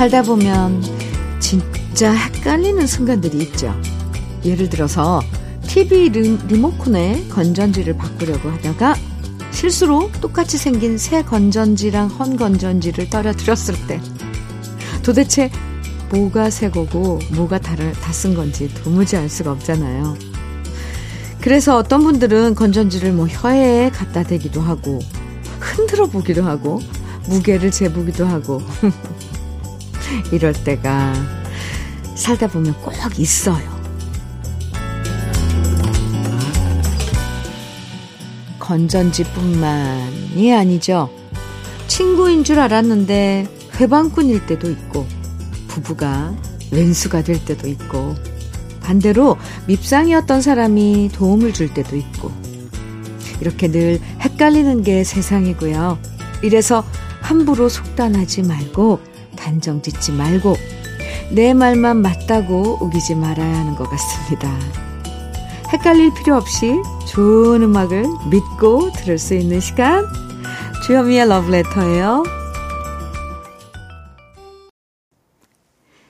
살다 보면 진짜 헷갈리는 순간들이 있죠. 예를 들어서 TV 리모컨에 건전지를 바꾸려고 하다가 실수로 똑같이 생긴 새 건전지랑 헌 건전지를 떨어뜨렸을 때 도대체 뭐가 새 거고 뭐가 다 쓴 건지 도무지 알 수가 없잖아요. 그래서 어떤 분들은 건전지를 뭐 혀에 갖다 대기도 하고 흔들어 보기도 하고 무게를 재보기도 하고 이럴 때가 살다 보면 꼭 있어요. 건전지뿐만이 아니죠. 친구인 줄 알았는데 회방꾼일 때도 있고 부부가 왼수가 될 때도 있고 반대로 밉상이었던 사람이 도움을 줄 때도 있고 이렇게 늘 헷갈리는 게 세상이고요. 이래서 함부로 속단하지 말고 단정 짓지 말고 내 말만 맞다고 우기지 말아야 하는 것 같습니다. 헷갈릴 필요 없이 좋은 음악을 믿고 들을 수 있는 시간 주현미의 러브레터예요.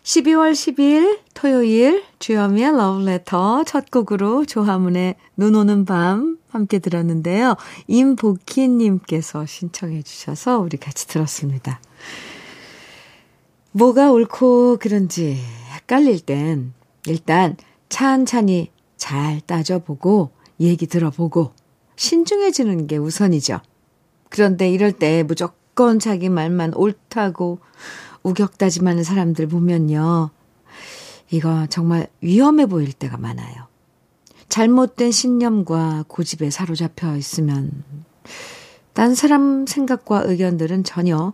12월 12일 토요일 주현미의 러브레터 첫 곡으로 조화문의 눈 오는 밤 함께 들었는데요. 임복희님께서 신청해 주셔서 우리 같이 들었습니다. 뭐가 옳고 그런지 헷갈릴 땐 일단 찬찬히 잘 따져보고 얘기 들어보고 신중해지는 게 우선이죠. 그런데 이럴 때 무조건 자기 말만 옳다고 우격다짐하는 사람들 보면요. 이거 정말 위험해 보일 때가 많아요. 잘못된 신념과 고집에 사로잡혀 있으면 딴 사람 생각과 의견들은 전혀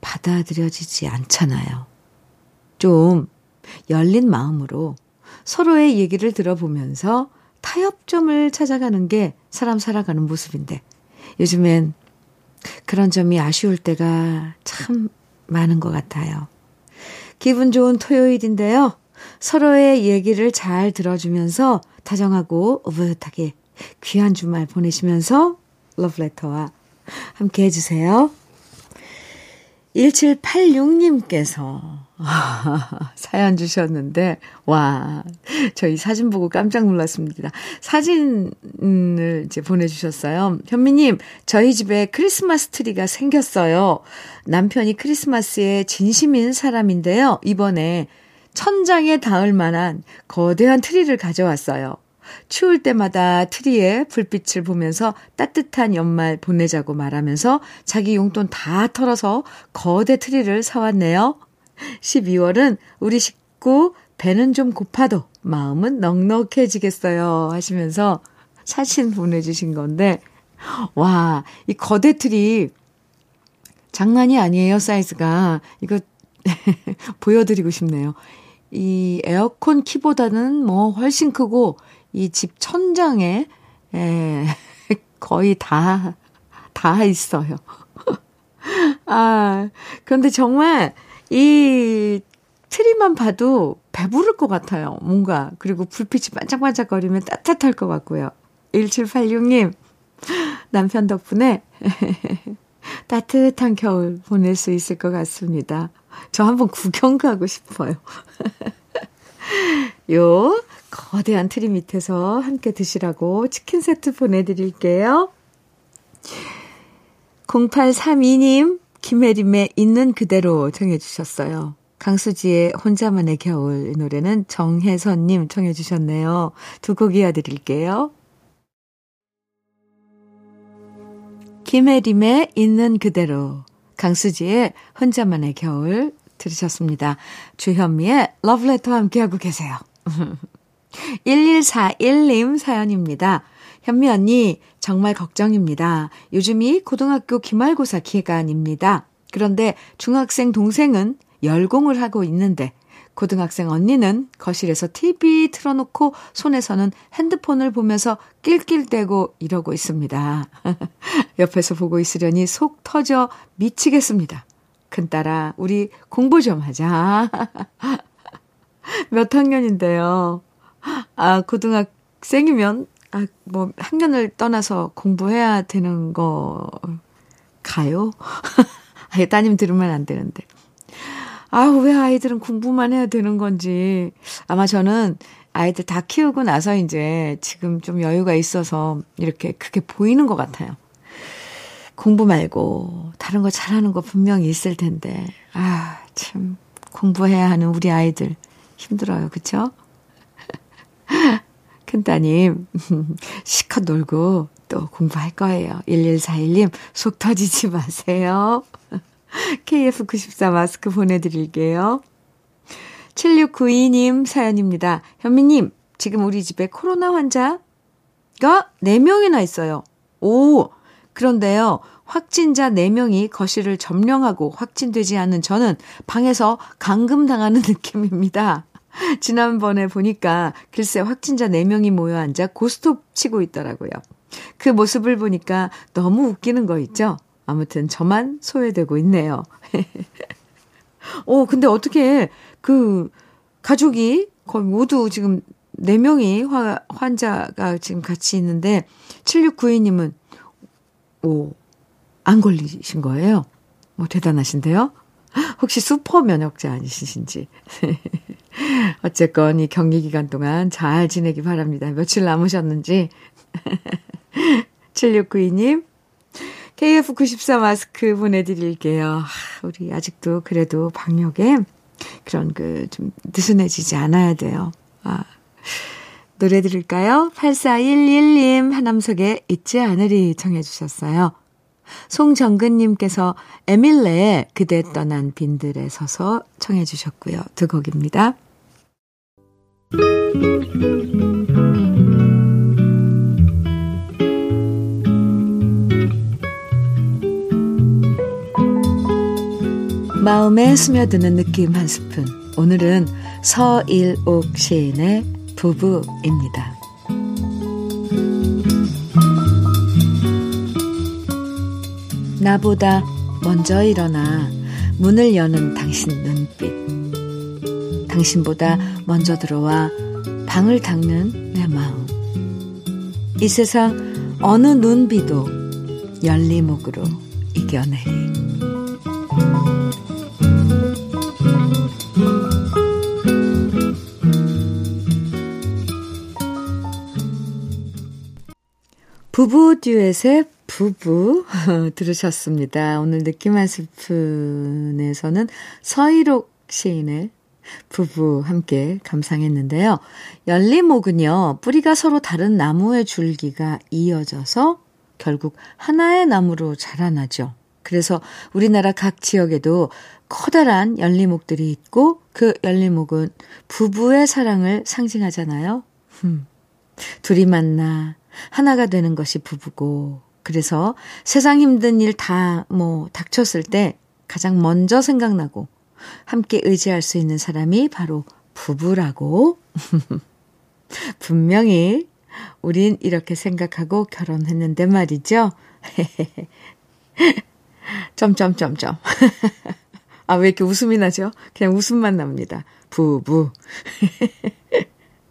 받아들여지지 않잖아요. 좀 열린 마음으로 서로의 얘기를 들어보면서 타협점을 찾아가는 게 사람 살아가는 모습인데 요즘엔 그런 점이 아쉬울 때가 참 많은 것 같아요. 기분 좋은 토요일인데요. 서로의 얘기를 잘 들어주면서 다정하고 오붓하게 귀한 주말 보내시면서 러브레터와 함께 해주세요. 1786님께서 사연 주셨는데, 와, 저희 사진 보고 깜짝 놀랐습니다. 사진을 이제 보내주셨어요. 현미님, 저희 집에 크리스마스 트리가 생겼어요. 남편이 크리스마스에 진심인 사람인데요. 이번에 천장에 닿을 만한 거대한 트리를 가져왔어요. 추울 때마다 트리에 불빛을 보면서 따뜻한 연말 보내자고 말하면서 자기 용돈 다 털어서 거대 트리를 사왔네요. 12월은 우리 식구 배는 좀 고파도 마음은 넉넉해지겠어요. 하시면서 사진 보내주신 건데, 와, 이 거대 트리 장난이 아니에요, 사이즈가. 이거 보여드리고 싶네요. 이 에어컨 키보다는 뭐 훨씬 크고 이 집 천장에 에, 거의 다, 다 있어요. 아, 그런데 정말 이 트리만 봐도 배부를 것 같아요. 뭔가. 그리고 불빛이 반짝반짝거리면 따뜻할 것 같고요. 1786님, 남편 덕분에 따뜻한 겨울 보낼 수 있을 것 같습니다. 저 한번 구경 가고 싶어요. 요 거대한 트리 밑에서 함께 드시라고 치킨 세트 보내드릴게요. 0832님, 김혜림의 있는 그대로 청해주셨어요. 강수지의 혼자만의 겨울 이 노래는 정혜선님 청해주셨네요. 두 곡 이어드릴게요. 김혜림의 있는 그대로 강수지의 혼자만의 겨울 들으셨습니다. 주현미의 러브레터 함께하고 계세요. 1141님 사연입니다. 현미 언니, 정말 걱정입니다. 요즘이 고등학교 기말고사 기간입니다. 그런데 중학생 동생은 열공을 하고 있는데 고등학생 언니는 거실에서 TV 틀어놓고 손에서는 핸드폰을 보면서 낄낄대고 이러고 있습니다. 옆에서 보고 있으려니 속 터져 미치겠습니다. 큰딸아, 우리 공부 좀 하자. 몇 학년인데요? 아, 고등학생이면, 아, 뭐, 학년을 떠나서 공부해야 되는 거, 가요? 아, 따님 들으면 안 되는데. 아우, 왜 아이들은 공부만 해야 되는 건지. 아마 저는 아이들 다 키우고 나서 이제 지금 좀 여유가 있어서 이렇게 크게 보이는 것 같아요. 공부 말고 다른 거 잘하는 거 분명히 있을 텐데. 아, 참. 공부해야 하는 우리 아이들 힘들어요. 그쵸? 큰따님, 시컷 놀고 또 공부할 거예요. 1141님, 속 터지지 마세요. KF94 마스크 보내드릴게요. 7692님 사연입니다. 현미님, 지금 우리 집에 코로나 환자가 4명이나 있어요. 오! 그런데요, 확진자 4명이 거실을 점령하고 확진되지 않은 저는 방에서 감금당하는 느낌입니다. 지난번에 보니까 글쎄 확진자 4명이 모여 앉아 고스톱 치고 있더라고요. 그 모습을 보니까 너무 웃기는 거 있죠? 아무튼 저만 소외되고 있네요. 어, 근데 어떻게 그 가족이 거의 모두 지금 4명이 화, 환자가 지금 같이 있는데 7692님은 오, 안 걸리신 거예요? 뭐 대단하신데요? 혹시 슈퍼 면역자 아니신지. 어쨌건 이 격리 기간 동안 잘 지내기 바랍니다. 며칠 남으셨는지. 7692님, KF94 마스크 보내드릴게요. 우리 아직도 그래도 방역에 그런 그 좀 느슨해지지 않아야 돼요. 아. 노래 들을까요? 8411님 하남석에 잊지 않으리 청해 주셨어요. 송정근님께서 에밀레의 그대 떠난 빈들에 서서 청해 주셨고요. 두 곡입니다. 마음에 스며드는 느낌 한 스푼. 오늘은 서일옥 시인의 부부입니다. 나보다 먼저 일어나 문을 여는 당신 눈빛. 당신보다 먼저 들어와 방을 닦는 내 마음. 이 세상 어느 눈비도 열리목으로 이겨내리. 부부 듀엣의 부부 들으셨습니다. 오늘 느낌 한 스푼에서는 서희록 시인의 부부 함께 감상했는데요. 열리목은요, 뿌리가 서로 다른 나무의 줄기가 이어져서 결국 하나의 나무로 자라나죠. 그래서 우리나라 각 지역에도 커다란 열리목들이 있고 그 열리목은 부부의 사랑을 상징하잖아요. 음. 둘이 만나 하나가 되는 것이 부부고 그래서 세상 힘든 일 다 뭐 닥쳤을 때 가장 먼저 생각나고 함께 의지할 수 있는 사람이 바로 부부라고. 분명히 우린 이렇게 생각하고 결혼했는데 말이죠. 점점점점. 아, 왜 이렇게 웃음이 나죠? 그냥 웃음만 납니다. 부부.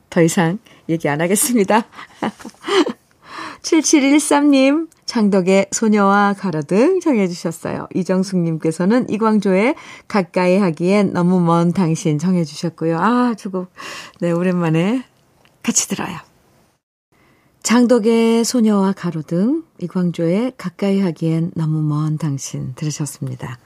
더 이상 얘기 안 하겠습니다. 7713님, 창덕의 소녀와 가로등 정해 주셨어요. 이정숙 님께서는 이광조의 가까이 하기엔 너무 먼 당신 정해 주셨고요. 아, 저거, 네, 오랜만에 같이 들어요. 장덕의 소녀와 가로등, 이광조의 가까이 하기엔 너무 먼 당신 들으셨습니다.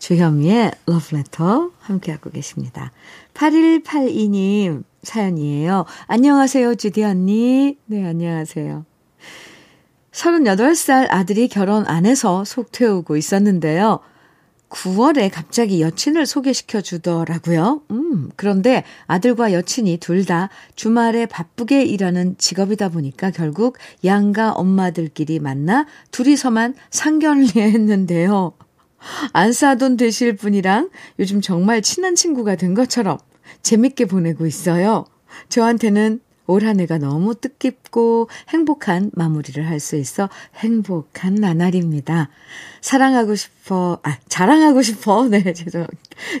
주현미의 러브레터 함께하고 계십니다. 8182님 사연이에요. 안녕하세요, 주디 언니. 네, 안녕하세요. 38살 아들이 결혼 안 해서 속 태우고 있었는데요. 9월에 갑자기 여친을 소개시켜 주더라고요. 음, 그런데 아들과 여친이 둘 다 주말에 바쁘게 일하는 직업이다 보니까 결국 양가 엄마들끼리 만나 둘이서만 상견례 했는데요. 안 싸돈 되실 분이랑 요즘 정말 친한 친구가 된 것처럼 재밌게 보내고 있어요. 저한테는 올 한 해가 너무 뜻깊고 행복한 마무리를 할 수 있어 행복한 나날입니다. 사랑하고 싶어, 아, 자랑하고 싶어. 네, 죄송.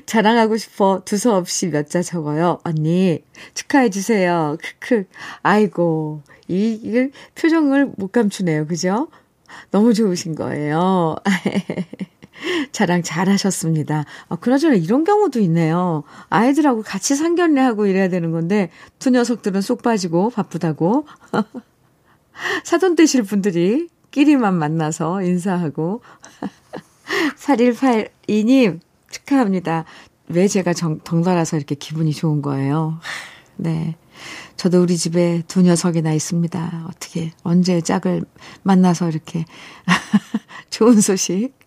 자랑하고 싶어. 두서없이 몇 자 적어요. 언니, 축하해주세요. 크크. 아이고, 이, 이 표정을 못 감추네요. 그죠? 너무 좋으신 거예요. 자랑 잘 하셨습니다. 아, 그나저나 이런 경우도 있네요. 아이들하고 같이 상견례하고 이래야 되는 건데, 두 녀석들은 쏙 빠지고 바쁘다고. 사돈 되실 분들이 끼리만 만나서 인사하고. 4182님, 축하합니다. 왜 제가 정, 덩달아서 이렇게 기분이 좋은 거예요. 네. 저도 우리 집에 두 녀석이나 있습니다. 어떻게, 언제 짝을 만나서 이렇게 좋은 소식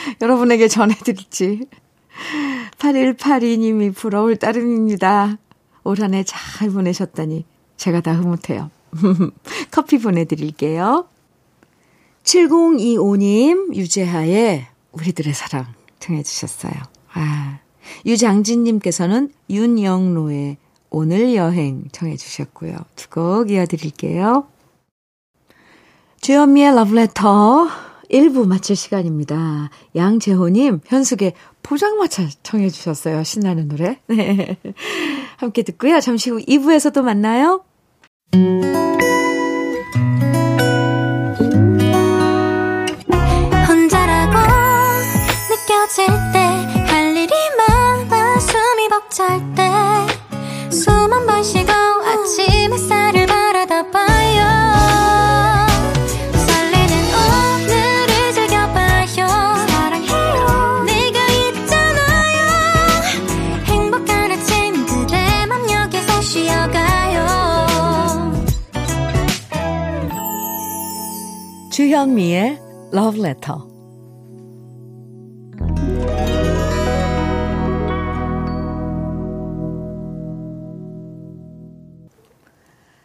여러분에게 전해드릴지. 8182님이 부러울 따름입니다. 올 한 해 잘 보내셨다니 제가 다 흐뭇해요. 커피 보내드릴게요. 7025님, 유재하의 우리들의 사랑 청해 주셨어요. 아, 유장진님께서는 윤영로의 오늘 여행 청해 주셨고요. 두 곡 이어드릴게요. 주현미의 러브레터 1부 마칠 시간입니다. 양재호님, 현숙의 포장마차 청해주셨어요. 신나는 노래. 네. 함께 듣고요. 잠시 후 2부에서 도 만나요. 혼자라고 느껴질 주현미의 Love Letter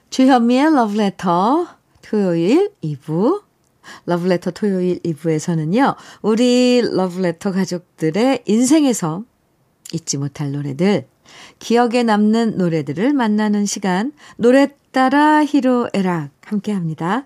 주현미의 러브레터 토요일 2부 러브레터 토요일 2부에서는요. 우리 러브레터 가족들의 인생에서 잊지 못할 노래들 기억에 남는 노래들을 만나는 시간 노래 따라 히로에락 함께 합니다.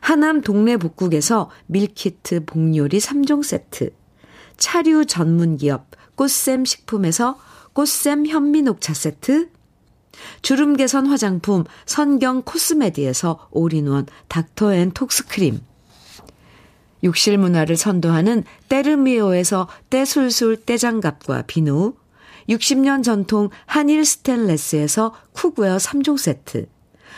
하남 동네 복국에서 밀키트 복요리 3종 세트, 차류 전문 기업 꽃샘 식품에서 꽃샘 현미 녹차 세트, 주름 개선 화장품 선경 코스메디에서 올인원 닥터 앤 톡스 크림 욕실 문화를 선도하는 때르미오에서 때술술 때장갑과 비누 60년 전통 한일 스텐레스에서 cookware 3종 세트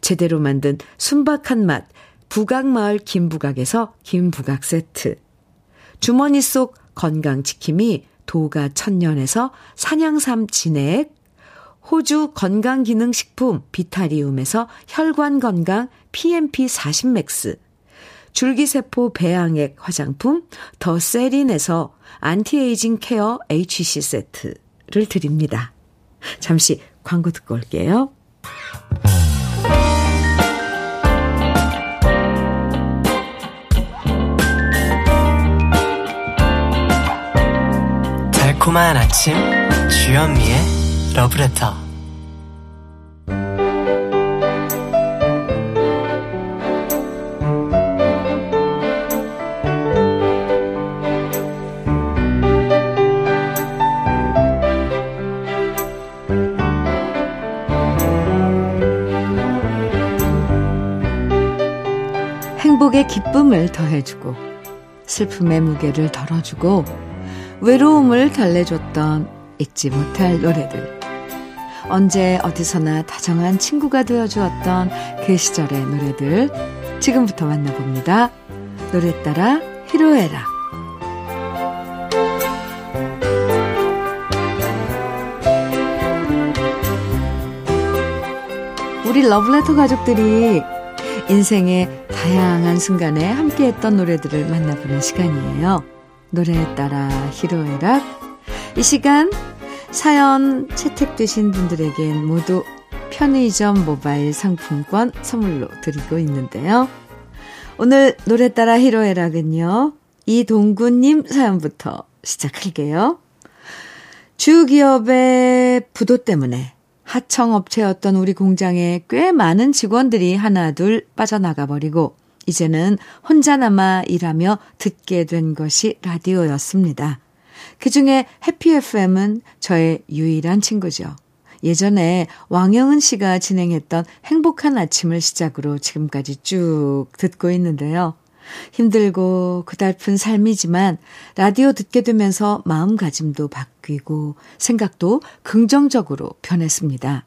제대로 만든 순박한 맛 부각마을 김부각에서 김부각 세트, 주머니 속 건강지킴이 도가 천년에서 산양삼 진액, 호주 건강기능식품 비타리움에서 혈관건강 PMP 40맥스, 줄기세포 배양액 화장품 더 세린에서 안티에이징 케어 HC 세트를 드립니다. 잠시 광고 듣고 올게요. 달콤한 아침 주현미의 러브레터. 행복의 기쁨을 더해주고 슬픔의 무게를 덜어주고 외로움을 달래줬던 잊지 못할 노래들. 언제 어디서나 다정한 친구가 되어주었던 그 시절의 노래들. 지금부터 만나봅니다. 노래 따라 히로에라. 우리 러브레터 가족들이 인생의 다양한 순간에 함께했던 노래들을 만나보는 시간이에요. 노래에 따라 히로에락. 이 시간 사연 채택되신 분들에겐 모두 편의점 모바일 상품권 선물로 드리고 있는데요. 오늘 노래 따라 히로에락은요. 이동구님 사연부터 시작할게요. 주기업의 부도 때문에 하청업체였던 우리 공장에 꽤 많은 직원들이 하나 둘 빠져나가 버리고 이제는 혼자 남아 일하며 듣게 된 것이 라디오였습니다. 그 중에 해피 FM은 저의 유일한 친구죠. 예전에 왕영은 씨가 진행했던 행복한 아침을 시작으로 지금까지 쭉 듣고 있는데요. 힘들고 그달픈 삶이지만 라디오 듣게 되면서 마음가짐도 바뀌고 생각도 긍정적으로 변했습니다.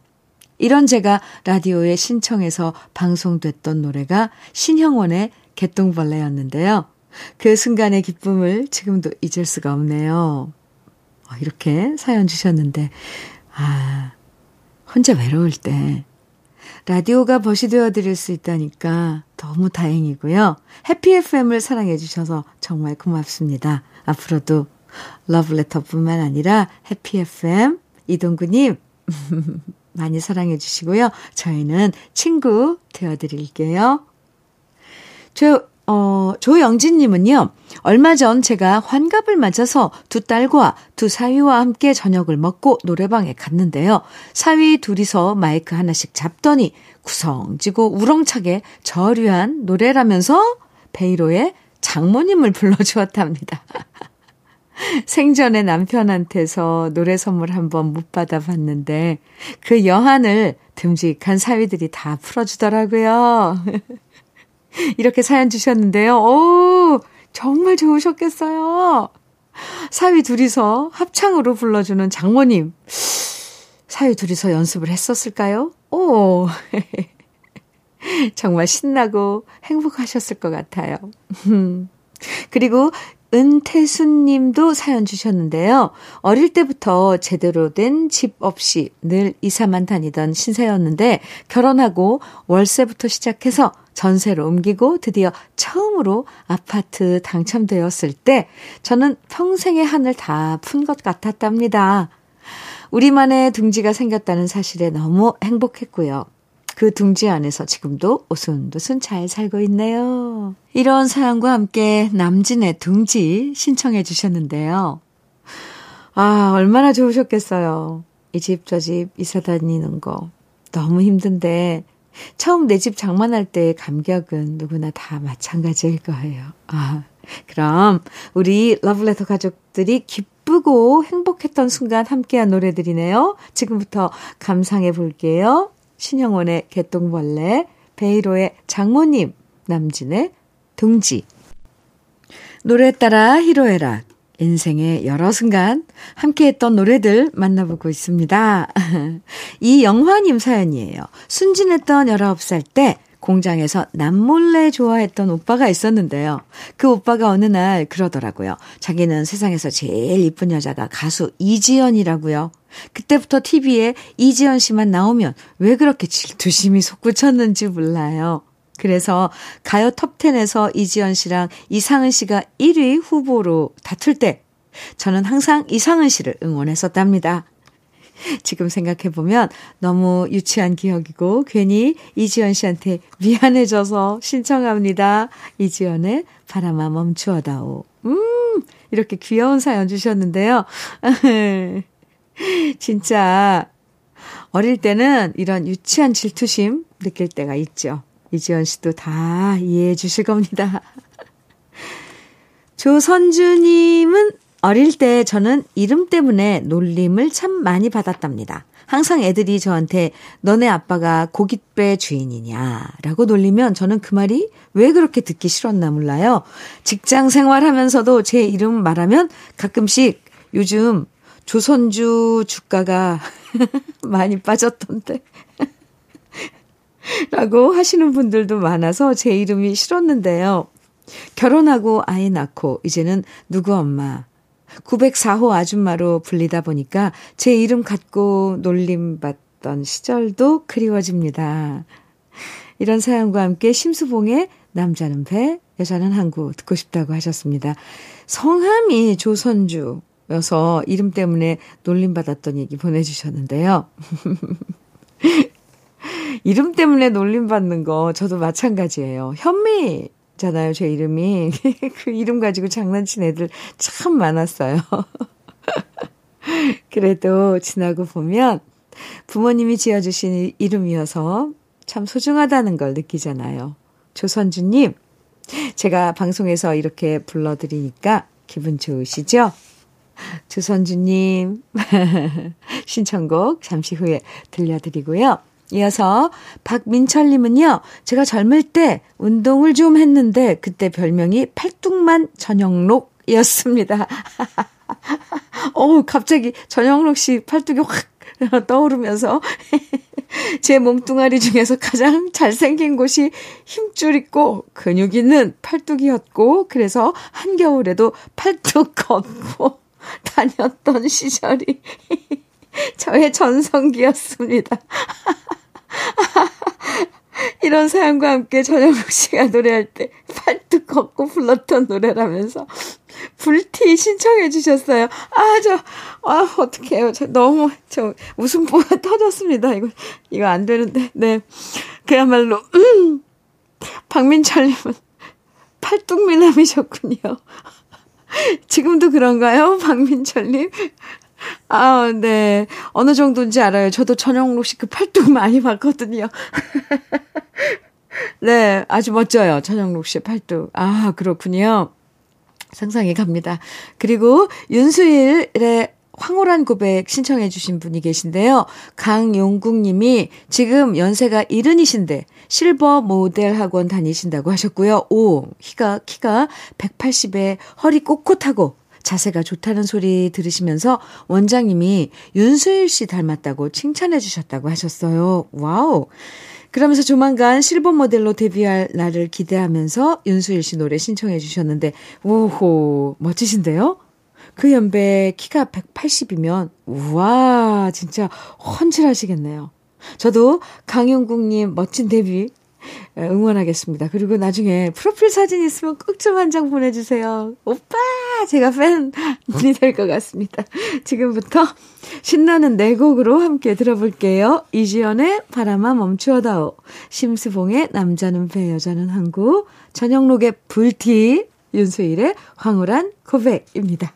이런 제가 라디오에 신청해서 방송됐던 노래가 신형원의 개똥벌레였는데요. 그 순간의 기쁨을 지금도 잊을 수가 없네요. 어, 이렇게 사연 주셨는데, 아, 혼자 외로울 때 라디오가 벗이 되어 드릴 수 있다니까 너무 다행이고요. 해피 FM을 사랑해 주셔서 정말 고맙습니다. 앞으로도 러브레터뿐만 아니라 해피 FM 이동구님 많이 사랑해 주시고요. 저희는 친구 되어 드릴게요. 저 어, 조영진님은요, 얼마 전 제가 환갑을 맞아서 두 딸과 두 사위와 함께 저녁을 먹고 노래방에 갔는데요. 사위 둘이서 마이크 하나씩 잡더니 구성지고 우렁차게 저류한 노래라면서 베이로의 장모님을 불러주었답니다. 생전에 남편한테서 노래 선물 한번 못 받아봤는데 그 여한을 듬직한 사위들이 다 풀어주더라고요. 이렇게 사연 주셨는데요. 오, 정말 좋으셨겠어요. 사위 둘이서 합창으로 불러주는 장모님. 사위 둘이서 연습을 했었을까요? 오. 정말 신나고 행복하셨을 것 같아요. 그리고 은태순 님도 사연 주셨는데요. 어릴 때부터 제대로 된 집 없이 늘 이사만 다니던 신세였는데 결혼하고 월세부터 시작해서 전세로 옮기고 드디어 처음으로 아파트 당첨되었을 때 저는 평생의 한을 다 푼 것 같았답니다. 우리만의 둥지가 생겼다는 사실에 너무 행복했고요. 그 둥지 안에서 지금도 오순도순 잘 살고 있네요. 이런 사연과 함께 남진의 둥지 신청해 주셨는데요. 아, 얼마나 좋으셨겠어요. 이 집, 저 집 이사 다니는 거. 너무 힘든데, 처음 내 집 장만할 때의 감격은 누구나 다 마찬가지일 거예요. 아, 그럼 우리 러브레터 가족들이 기쁘고 행복했던 순간 함께한 노래들이네요. 지금부터 감상해 볼게요. 신영원의 개똥벌레, 베이로의 장모님, 남진의 둥지. 노래 따라 히로에락, 인생의 여러 순간 함께했던 노래들 만나보고 있습니다. 이영화님 사연이에요. 순진했던 19살 때 공장에서 남몰래 좋아했던 오빠가 있었는데요. 그 오빠가 어느 날 그러더라고요. 자기는 세상에서 제일 이쁜 여자가 가수 이지연이라고요. 그때부터 TV에 이지연 씨만 나오면 왜 그렇게 질투심이 솟구쳤는지 몰라요. 그래서 가요 톱10에서 이지연 씨랑 이상은 씨가 1위 후보로 다툴 때 저는 항상 이상은 씨를 응원했었답니다. 지금 생각해보면 너무 유치한 기억이고 괜히 이지연 씨한테 미안해져서 신청합니다. 이지연의 바람아 멈추어다오. 음, 이렇게 귀여운 사연 주셨는데요. 진짜 어릴 때는 이런 유치한 질투심 느낄 때가 있죠. 이지연 씨도 다 이해해 주실 겁니다. 조선주님은 어릴 때 저는 이름 때문에 놀림을 참 많이 받았답니다. 항상 애들이 저한테 너네 아빠가 고깃배 주인이냐 라고 놀리면 저는 그 말이 왜 그렇게 듣기 싫었나 몰라요. 직장 생활하면서도 제 이름 말하면 가끔씩 요즘 조선주 주가가 많이 빠졌던데 라고 하시는 분들도 많아서 제 이름이 싫었는데요. 결혼하고 아이 낳고 이제는 누구 엄마 904호 아줌마로 불리다 보니까 제 이름 갖고 놀림 받, 놀았던 시절도 그리워집니다. 이런 사연과 함께 심수봉의 남자는 배, 여자는 항구 듣고 싶다고 하셨습니다. 성함이 조선주여서 이름 때문에 놀림받았던 얘기 보내주셨는데요. 이름 때문에 놀림받는 거 저도 마찬가지예요. 현미 잖아요, 제 이름이. 그 이름 가지고 장난친 애들 참 많았어요. 그래도 지나고 보면 부모님이 지어주신 이름이어서 참 소중하다는 걸 느끼잖아요. 조선주님, 제가 방송에서 이렇게 불러드리니까 기분 좋으시죠? 조선주님, 신청곡 잠시 후에 들려드리고요. 이어서 박민철님은요, 제가 젊을 때 운동을 좀 했는데 그때 별명이 팔뚝만 전영록이었습니다. 어우, 갑자기 전영록 씨 팔뚝이 확 떠오르면서 제 몸뚱아리 중에서 가장 잘생긴 곳이 힘줄 있고 근육 있는 팔뚝이었고 그래서 한겨울에도 팔뚝 걷고 다녔던 시절이 저의 전성기였습니다. 이런 사연과 함께 전영록 씨가 노래할 때 팔뚝 걷고 불렀던 노래라면서 불티 신청해 주셨어요. 아, 저, 아, 어떡해요. 저 너무, 저 웃음보가 터졌습니다. 이거, 이거 안 되는데. 네. 그야말로, 음, 박민철님은 팔뚝 미남이셨군요. 지금도 그런가요? 박민철님? 아, 네. 어느 정도인지 알아요. 저도 전영록 씨 그 팔뚝 많이 봤거든요. 네, 아주 멋져요. 전영록 씨 팔뚝. 아, 그렇군요. 상상이 갑니다. 그리고 윤수일의 황홀한 고백 신청해 주신 분이 계신데요. 강용국 님이 지금 연세가 일흔이신데 실버 모델 학원 다니신다고 하셨고요. 오, 키가, 키가 180에 허리 꼿꼿하고 자세가 좋다는 소리 들으시면서 원장님이 윤수일 씨 닮았다고 칭찬해 주셨다고 하셨어요. 와우. 그러면서 조만간 실버 모델로 데뷔할 날을 기대하면서 윤수일 씨 노래 신청해 주셨는데, 오호, 멋지신데요? 그 연배 키가 180이면, 우와, 진짜 헌칠하시겠네요. 저도 강용국님 멋진 데뷔 응원하겠습니다. 그리고 나중에 프로필 사진 있으면 꼭 좀 한 장 보내주세요. 오빠! 제가 팬이 될 것 같습니다. 지금부터 신나는 네 곡으로 함께 들어볼게요. 이지연의 바람아 멈추어다오, 심수봉의 남자는 배, 여자는 항구, 전영록의 불티, 윤수일의 황홀한 고백입니다.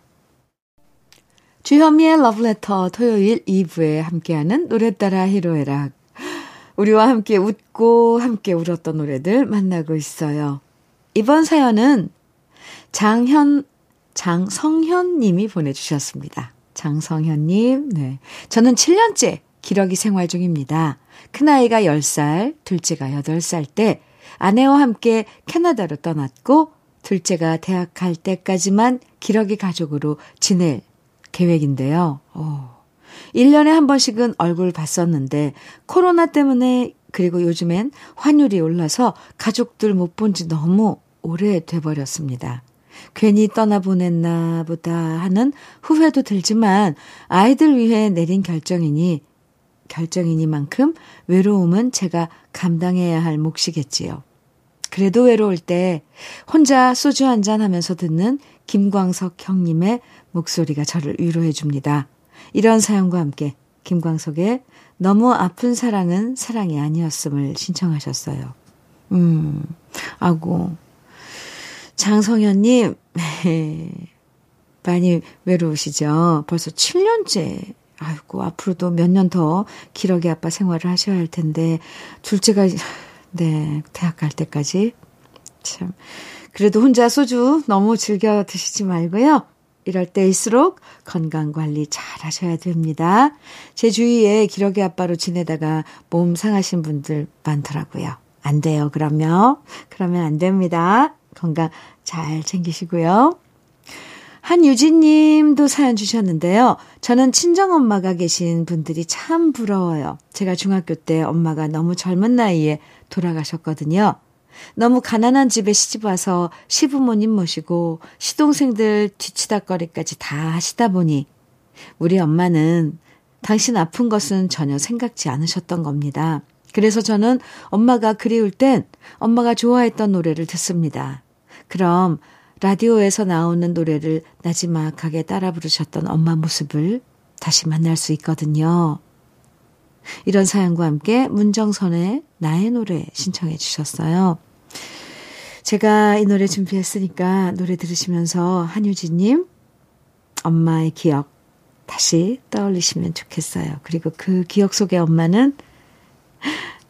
주현미의 러브레터 토요일 2부에 함께하는 노래 따라 히로에락 우리와 함께 웃고 함께 울었던 노래들 만나고 있어요. 이번 사연은 장현, 장성현 님이 보내주셨습니다. 장성현 님, 네. 저는 7년째 기러기 생활 중입니다. 큰아이가 10살, 둘째가 8살 때 아내와 함께 캐나다로 떠났고 둘째가 대학 갈 때까지만 기러기 가족으로 지낼 계획인데요. 오. 1년에 한 번씩은 얼굴 봤었는데 코로나 때문에 그리고 요즘엔 환율이 올라서 가족들 못 본 지 너무 오래 돼버렸습니다. 괜히 떠나보냈나 보다 하는 후회도 들지만 아이들 위해 내린 결정이니 결정이니만큼 외로움은 제가 감당해야 할 몫이겠지요. 그래도 외로울 때 혼자 소주 한 잔 하면서 듣는 김광석 형님의 목소리가 저를 위로해 줍니다. 이런 사연과 함께 김광석의 너무 아픈 사랑은 사랑이 아니었음을 신청하셨어요. 음, 아고. 장성현님, 많이 외로우시죠? 벌써 7년째. 아이고, 앞으로도 몇 년 더 기러기 아빠 생활을 하셔야 할 텐데, 둘째가, 네, 대학 갈 때까지. 참. 그래도 혼자 소주 너무 즐겨 드시지 말고요. 이럴 때일수록 건강 관리 잘 하셔야 됩니다. 제 주위에 기러기 아빠로 지내다가 몸 상하신 분들 많더라고요. 안 돼요, 그러면. 그러면 안 됩니다. 건강 잘 챙기시고요. 한유진 님도 사연 주셨는데요. 저는 친정엄마가 계신 분들이 참 부러워요. 제가 중학교 때 엄마가 너무 젊은 나이에 돌아가셨거든요. 너무 가난한 집에 시집 와서 시부모님 모시고 시동생들 뒤치다거리까지 다 하시다 보니 우리 엄마는 당신 아픈 것은 전혀 생각지 않으셨던 겁니다. 그래서 저는 엄마가 그리울 땐 엄마가 좋아했던 노래를 듣습니다. 그럼 라디오에서 나오는 노래를 나지막하게 따라 부르셨던 엄마 모습을 다시 만날 수 있거든요. 이런 사연과 함께 문정선의 나의 노래 신청해 주셨어요. 제가 이 노래 준비했으니까 노래 들으시면서 한유진님, 엄마의 기억 다시 떠올리시면 좋겠어요. 그리고 그 기억 속의 엄마는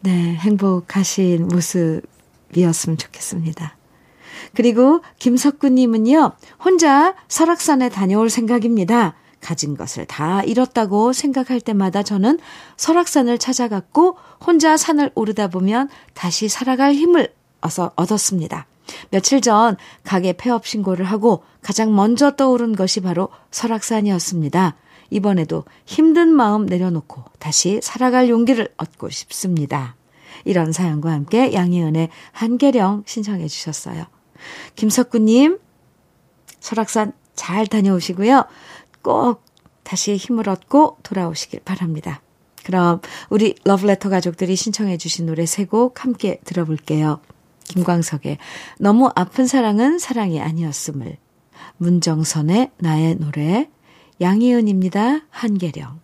네, 행복하신 모습이었으면 좋겠습니다. 그리고 김석구님은요, 혼자 설악산에 다녀올 생각입니다. 가진 것을 다 잃었다고 생각할 때마다 저는 설악산을 찾아갔고 혼자 산을 오르다 보면 다시 살아갈 힘을 얻었습니다. 며칠 전 가게 폐업 신고를 하고 가장 먼저 떠오른 것이 바로 설악산이었습니다. 이번에도 힘든 마음 내려놓고 다시 살아갈 용기를 얻고 싶습니다. 이런 사연과 함께 양희은의 한계령 신청해 주셨어요. 김석구님, 설악산 잘 다녀오시고요. 꼭 다시 힘을 얻고 돌아오시길 바랍니다. 그럼 우리 러브레터 가족들이 신청해 주신 노래 세 곡 함께 들어볼게요. 김광석의 너무 아픈 사랑은 사랑이 아니었음을 문정선의 나의 노래 양희은입니다. 한계령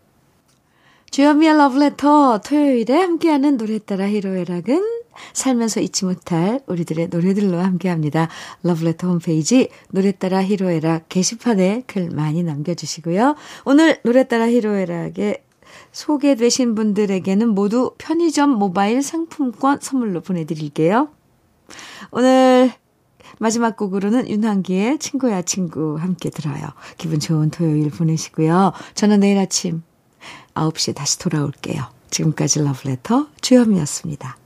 주연미의 러브레터 토요일에 함께하는 노래 따라 히로애락은 살면서 잊지 못할 우리들의 노래들로 함께합니다. 러브레터 홈페이지 노래 따라 히로애락 게시판에 글 많이 남겨주시고요. 오늘 노래 따라 히로애락에 소개되신 분들에게는 모두 편의점 모바일 상품권 선물로 보내드릴게요. 오늘 마지막 곡으로는 윤한기의 친구야 친구 함께 들어요. 기분 좋은 토요일 보내시고요. 저는 내일 아침 9시에 다시 돌아올게요. 지금까지 러브레터 주현미였습니다.